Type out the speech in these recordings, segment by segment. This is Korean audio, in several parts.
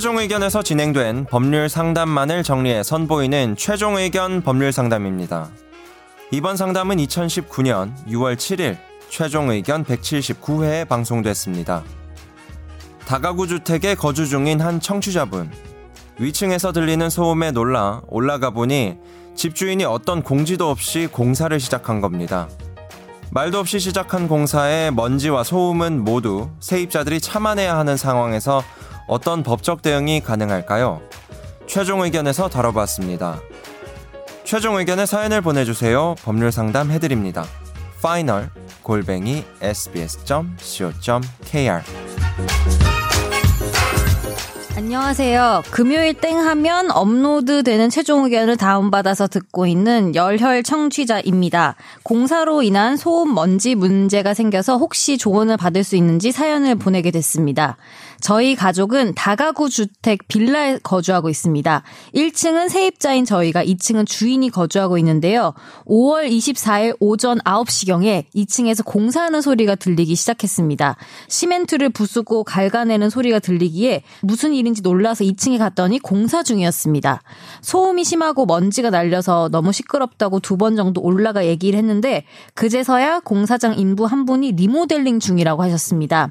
최종 의견에서 진행된 법률 상담만을 정리해 선보이는 최종 의견 법률 상담입니다. 이번 상담은 2019년 6월 7일 최종 의견 179회에 방송됐습니다. 다가구 주택에 거주 중인 한 청취자분. 위층에서 들리는 소음에 놀라 올라가 보니 집주인이 어떤 공지도 없이 공사를 시작한 겁니다. 말도 없이 시작한 공사에 먼지와 소음은 모두 세입자들이 참아내야 하는 상황에서 어떤 법적 대응이 가능할까요? 최종 의견에서 다뤄봤습니다. 최종 의견의 사연을 보내주세요. 법률 상담 해드립니다. final 골뱅이 sbs.co.kr 안녕하세요. 금요일 땡 하면 업로드 되는 최종 의견을 다운받아서 듣고 있는 열혈 청취자입니다. 공사로 인한 소음 먼지 문제가 생겨서 혹시 조언을 받을 수 있는지 사연을 보내게 됐습니다. 저희 가족은 다가구 주택 빌라에 거주하고 있습니다. 1층은 세입자인 저희가 2층은 주인이 거주하고 있는데요. 5월 24일 오전 9시경에 2층에서 공사하는 소리가 들리기 시작했습니다. 시멘트를 부수고 갉아내는 소리가 들리기에 무슨 일인지 놀라서 2층에 갔더니 공사 중이었습니다. 소음이 심하고 먼지가 날려서 너무 시끄럽다고 두 번 정도 올라가 얘기를 했는데 그제서야 공사장 인부 한 분이 리모델링 중이라고 하셨습니다.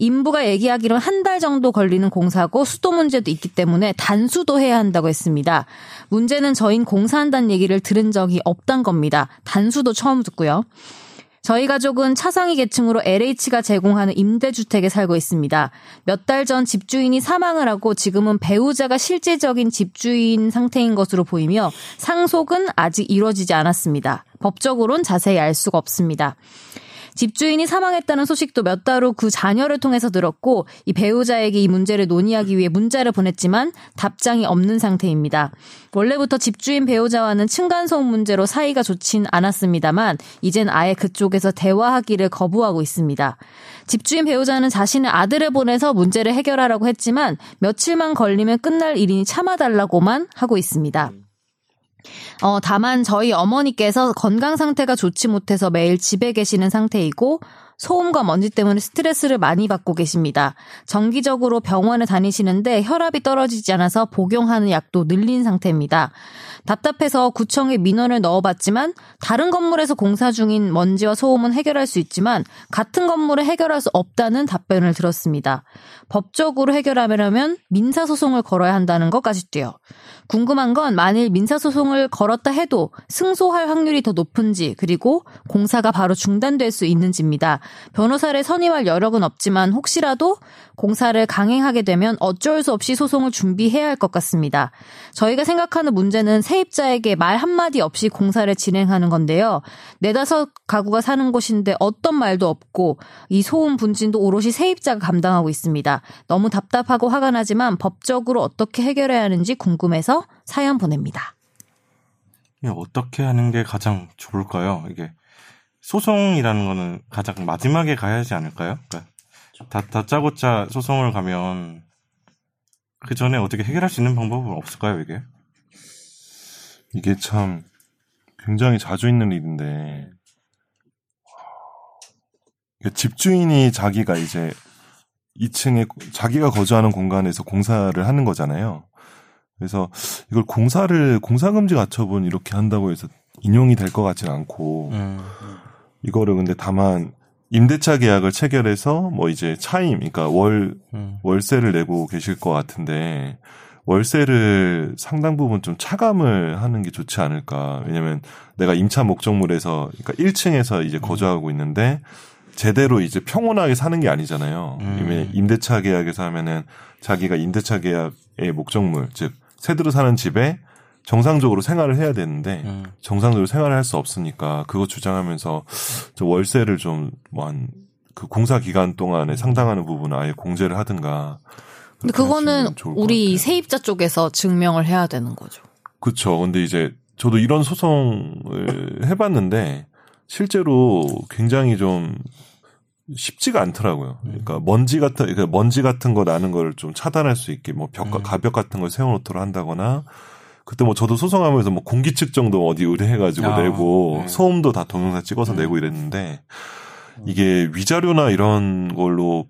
인부가 얘기하기로 한 달 정도 걸리는 공사고 수도 문제도 있기 때문에 단수도 해야 한다고 했습니다. 문제는 저희 공사한다는 얘기를 들은 적이 없단 겁니다. 단수도 처음 듣고요. 저희 가족은 차상위 계층으로 LH가 제공하는 임대주택에 살고 있습니다. 몇 달 전 집주인이 사망을 하고 지금은 배우자가 실제적인 집주인 상태인 것으로 보이며 상속은 아직 이루어지지 않았습니다. 법적으론 자세히 알 수가 없습니다. 집주인이 사망했다는 소식도 몇 달 후 그 자녀를 통해서 들었고 이 배우자에게 이 문제를 논의하기 위해 문자를 보냈지만 답장이 없는 상태입니다. 원래부터 집주인 배우자와는 층간소음 문제로 사이가 좋진 않았습니다만 이젠 아예 그쪽에서 대화하기를 거부하고 있습니다. 집주인 배우자는 자신의 아들을 보내서 문제를 해결하라고 했지만 며칠만 걸리면 끝날 일이니 참아달라고만 하고 있습니다. 어, 다만 저희 어머니께서 건강 상태가 좋지 못해서 매일 집에 계시는 상태이고 소음과 먼지 때문에 스트레스를 많이 받고 계십니다. 정기적으로 병원에 다니시는데 혈압이 떨어지지 않아서 복용하는 약도 늘린 상태입니다. 답답해서 구청에 민원을 넣어봤지만 다른 건물에서 공사 중인 먼지와 소음은 해결할 수 있지만 같은 건물에 해결할 수 없다는 답변을 들었습니다. 법적으로 해결하려면 민사소송을 걸어야 한다는 것까지도요. 궁금한 건 만일 민사소송을 걸었다 해도 승소할 확률이 더 높은지 그리고 공사가 바로 중단될 수 있는지입니다. 변호사를 선임할 여력은 없지만 혹시라도 공사를 강행하게 되면 어쩔 수 없이 소송을 준비해야 할 것 같습니다. 저희가 생각하는 문제는 세입자에게 말 한마디 없이 공사를 진행하는 건데요. 네다섯 가구가 사는 곳인데 어떤 말도 없고 이 소음 분진도 오롯이 세입자가 감당하고 있습니다. 너무 답답하고 화가 나지만 법적으로 어떻게 해결해야 하는지 궁금해서 사연 보냅니다. 어떻게 하는 게 가장 좋을까요? 이게 소송이라는 거는 가장 마지막에 가야 하지 않을까요? 그러니까 다, 다짜고짜 소송을 가면 그 전에 어떻게 해결할 수 있는 방법은 없을까요, 이게? 이게 참 굉장히 자주 있는 일인데 집주인이 자기가 이제 2층에 자기가 거주하는 공간에서 공사를 하는 거잖아요. 그래서 이걸 공사를 공사금지 가처분 이렇게 한다고 해서 인용이 될 것 같지는 않고 음. 이거를 근데 다만 임대차 계약을 체결해서 뭐 이제 차임, 그러니까 월 음. 월세를 내고 계실 것 같은데 월세를 상당 부분 좀 차감을 하는 게 좋지 않을까. 왜냐면 내가 임차 목적물에서 그러니까 1층에서 이제 음. 거주하고 있는데 제대로 이제 평온하게 사는 게 아니잖아요. 음. 임대차 계약에서 하면은 자기가 임대차 계약의 목적물, 즉 새들어 사는 집에 정상적으로 생활을 해야 되는데 음. 정상적으로 생활을 할 수 없으니까 그거 주장하면서 저 월세를 좀 뭐 한 그 공사 기간 동안에 상당하는 부분을 아예 공제를 하든가. 근데 그거는 우리 세입자 쪽에서 증명을 해야 되는 거죠. 그렇죠. 근데 이제 저도 이런 소송을 해봤는데 실제로 굉장히 좀 쉽지가 않더라고요. 그러니까 먼지 같은 그러니까 먼지 같은 거 나는 걸좀 차단할 수 있게 뭐 벽, 음. 가벽 같은 걸 세워놓도록 한다거나 그때 뭐 저도 소송하면서 뭐 공기 측 정도 어디 의뢰해가지고 아, 내고 네. 소음도 다 동영상 찍어서 음. 내고 이랬는데 이게 위자료나 이런 걸로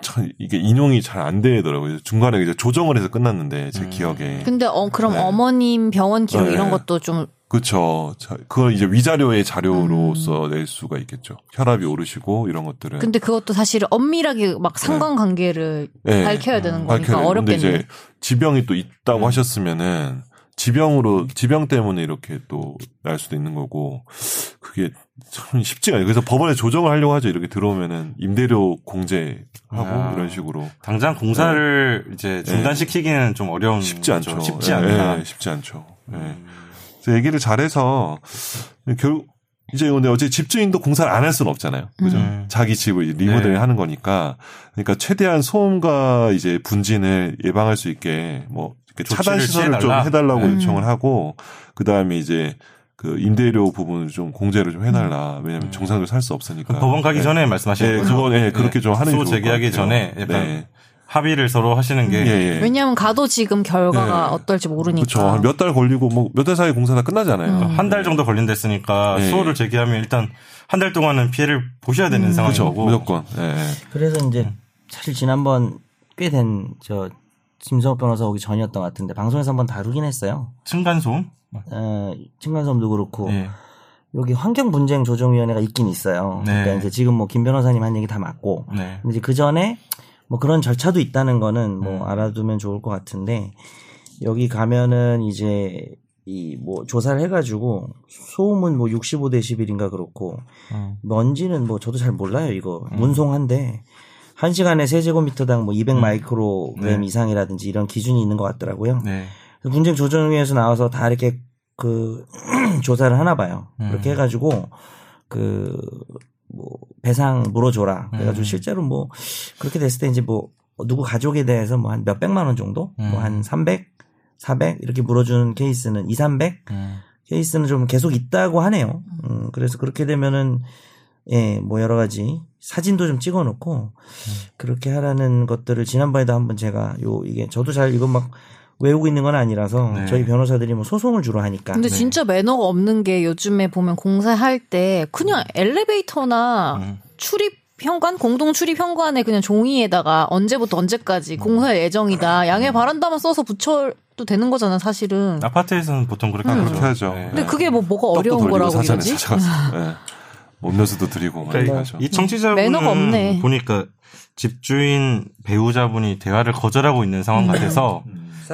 참 이게 인용이 잘 안 되더라고요. 중간에 이제 조정을 해서 끝났는데 제 음. 기억에. 근데 어 그럼 네. 어머님 병원 기록 네. 이런 것도 좀 그렇죠. 그걸 이제 위자료의 자료로서 음. 낼 수가 있겠죠. 혈압이 오르시고 이런 것들은. 근데 그것도 사실 엄밀하게 막 상관관계를 네. 밝혀야 되는 거니까 밝혀야 되는데 어렵겠네. 이제 지병이 또 있다고 음. 하셨으면은 지병으로 지병 때문에 이렇게 또 날 수도 있는 거고 그게 참 쉽지가 않아요. 그래서 법원에 조정을 하려고 하죠. 이렇게 들어오면은 임대료 공제하고 아. 이런 식으로 당장 공사를 이제 중단시키기는 좀 어려운 네. 쉽지. 않죠. 쉽지 예, 않다. 예, 쉽지 않죠. 예. 음. 얘기를 잘해서 결 이제 근데 어제 집주인도 공사를 안 할 수는 없잖아요. 그죠? 음. 자기 집을 리모델링 네. 하는 거니까 그러니까 최대한 소음과 이제 분진을 예방할 수 있게 뭐 이렇게 차단 시설을 좀? 해달라고 음. 요청을 하고 그 다음에 이제 그 임대료 부분을 좀 공제를 좀 해달라. 왜냐하면 음. 정상적으로 살 수 없으니까. 법원 가기 네. 전에 말씀하시는 네, 거죠? 그건 예, 그렇게 좀 하는 게소 좋을 것 재개하기 같아요. 전에 약간 네. 합의를 서로 하시는 게 예, 예. 왜냐하면 가도 지금 결과가 네. 어떨지 모르니까. 그렇죠. 몇 달 걸리고 뭐 몇 달 사이 공사 다 끝나잖아요. 음. 한달 정도 걸린댔으니까 네. 수호를 제기하면 일단 한 달 동안은 피해를 보셔야 되는 음. 그렇죠. 거고 무조건. 예, 예. 그래서 이제 음. 사실 지난번 꽤 된 저 김성욱 변호사 오기 전이었던 것 같은데 방송에서 한번 다루긴 했어요. 층간소음 어, 층간소음도 그렇고 예. 여기 환경분쟁조정위원회가 있긴 있어요. 네. 그러니까 이제 지금 뭐 김 변호사님 한 얘기 다 맞고 네. 이제 그 전에 뭐 그런 절차도 있다는 거는 뭐 음. 알아두면 좋을 것 같은데 여기 가면은 이제 이 뭐 조사를 해가지고 소음은 뭐 65데시벨인가 그렇고 음. 먼지는 뭐 저도 잘 몰라요 이거 음. 문송한데 한 시간에 세제곱미터당 뭐 200 음. 마이크로그램 네. 이상이라든지 이런 기준이 있는 것 같더라고요. 네. 분쟁 조정위에서 나와서 다 이렇게 그 조사를 하나 봐요. 음. 그렇게 해가지고 그 뭐 배상 물어줘라. 그래가지고 음. 실제로 뭐 그렇게 됐을 때 이제 뭐 누구 가족에 대해서 뭐 한 몇백만 원 정도, 음. 뭐한 300, 400 이렇게 물어주는 케이스는 2, 300 음. 케이스는 좀 계속 있다고 하네요. 음, 그래서 그렇게 되면은 예, 뭐 여러 가지 사진도 좀 찍어 놓고 그렇게 하라는 것들을 지난번에도 한번 제가 요 이게 저도 잘 이거 막 외우고 있는 건 아니라서 네. 저희 변호사들이 뭐 소송을 주로 하니까 근데 네. 진짜 매너가 없는 게 요즘에 보면 공사할 때 그냥 엘리베이터나 음. 출입 현관 공동 출입 현관에 그냥 종이에다가 언제부터 언제까지 공사 예정이다 양해 바란다만 써서 붙여도 되는 거잖아 사실은. 아파트에서는 보통 그렇게 음. 하죠. 그렇게 하죠. 네. 근데 그게 뭐 뭐가 어려운 거라고 사전에 이러지? 찾아가서. 예. 뭐 음료수도 드리고 많이 그러니까 하죠. 이 청취자분은 매너가 없네. 보니까 집주인 배우자분이 대화를 거절하고 있는 상황 음. 같아서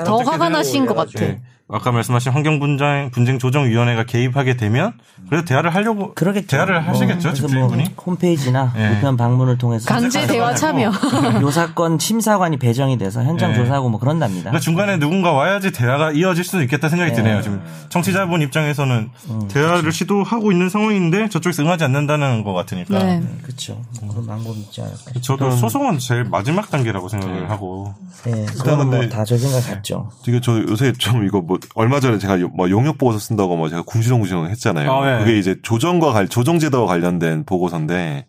더 화가 나신 것 같아. 예. 아까 말씀하신 환경분쟁 분쟁 조정위원회가 개입하게 되면 그래도 대화를 하려고 그러겠죠. 대화를 하시겠죠, 그래서 집주인분이? 뭐 홈페이지나 예. 우편 방문을 통해서 강제 대화 참여. 요 사건 심사관이 배정이 돼서 현장 예. 조사하고 뭐 그런답니다. 그러니까 중간에 누군가 와야지 대화가 이어질 수도 있겠다 생각이 네. 드네요. 지금 청취자분 입장에서는 음, 대화를 시도하고 있는 상황인데 저쪽에서 응하지 않는다는 것 같으니까. 네. 그렇죠. 그런 방법이 있지 않을까. 저도 소송은 제일 마지막 단계라고 생각을 네. 하고. 예, 그거는 근데- 뭐다저 생각 같죠. 이게 저 요새 좀 이거 뭐 얼마 전에 제가 요- 뭐 용역 보고서 쓴다고 뭐 제가 궁시렁궁시렁 했잖아요. 아, 네. 그게 이제 조정과 관 조정제도와 관련된 보고서인데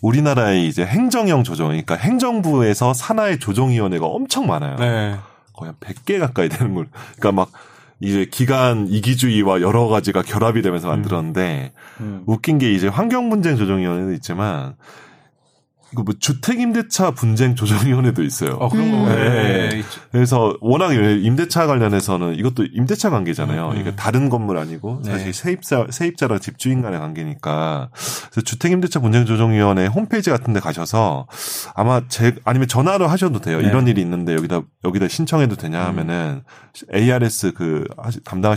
우리나라의 이제 행정형 조정, 그러니까 행정부에서 산하의 조정위원회가 엄청 많아요. 네. 거의 한 100개 가까이 되는 걸. 그러니까 막 이제 기간 이기주의와 여러 가지가 결합이 되면서 만들었는데 음. 웃긴 게 이제 환경분쟁 조정위원회도 있지만 이거 뭐 주택 임대차 분쟁 조정위원회도 있어요. 어, 그런 음. 거. 네. 네. 그래서 워낙 임대차 관련해서는 이것도 임대차 관계잖아요. 음, 음. 이게 다른 건물 아니고 사실 네. 세입자 세입자랑 집주인 간의 관계니까. 그래서 주택 임대차 분쟁 조정위원회 홈페이지 같은 데 가셔서 아마 제 아니면 전화로 하셔도 돼요. 네. 이런 일이 있는데 여기다 여기다 신청해도 되냐 하면은 ARS 그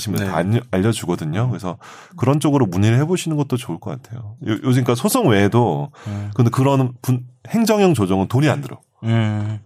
분들 네. 다 알려- 알려 주거든요. 그래서 그런 쪽으로 문의를 해 보시는 것도 좋을 것 같아요. 요, 요즘 그러니까 소송 외에도 음. 근데 그런 분- 행정형 조정은 돈이 안 들어. 음.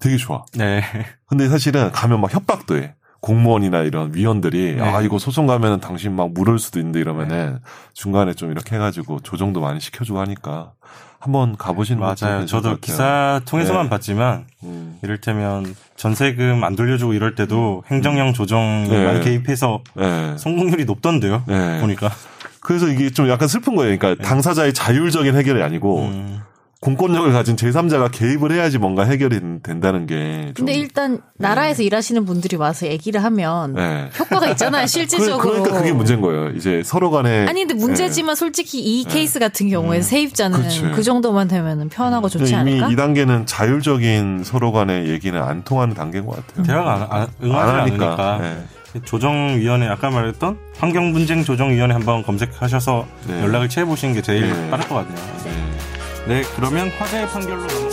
되게 좋아. 네. 근데 사실은 가면 막 협박도 해. 공무원이나 이런 위원들이 네. 아 이거 소송 가면은 당신 막 물을 수도 있는데 이러면은 중간에 좀 이렇게 해가지고 조정도 많이 시켜주고 하니까 한번 가보시는 맞아요. 저도. 기사 통해서만 네. 봤지만 음. 이를테면 전세금 안 돌려주고 이럴 때도 행정형 조정이 네. 많이 개입해서 네. 성공률이 높던데요. 네. 보니까. 그래서 이게 좀 약간 슬픈 거예요. 그러니까 당사자의 자율적인 해결이 아니고 음. 공권력을 가진 제3자가 개입을 해야지 뭔가 해결이 된다는 게. 좀, 근데 일단 나라에서 일하시는 분들이 와서 얘기를 하면 네. 효과가 있잖아요, 실질적으로. 그, 러니까 그게 문제인 거예요. 이제 서로 간에. 아니 근데 문제지만 솔직히 이 케이스 같은 경우에 세입자는 네. 그치. 그 정도만 되면 편하고 좋지 이미 않을까? 이 단계는 자율적인 서로 간의 얘기는 안 통하는 단계인 것 같아요. 대화가 안, 안, 안 응하지 하니까. 않으니까 네. 조정위원회 아까 말했던 환경분쟁 조정위원회 한번 검색하셔서 네. 연락을 취해 보시는 게 제일 네. 빠를 것 같네요. 네. 네, 그러면 화재 판결로 넘어.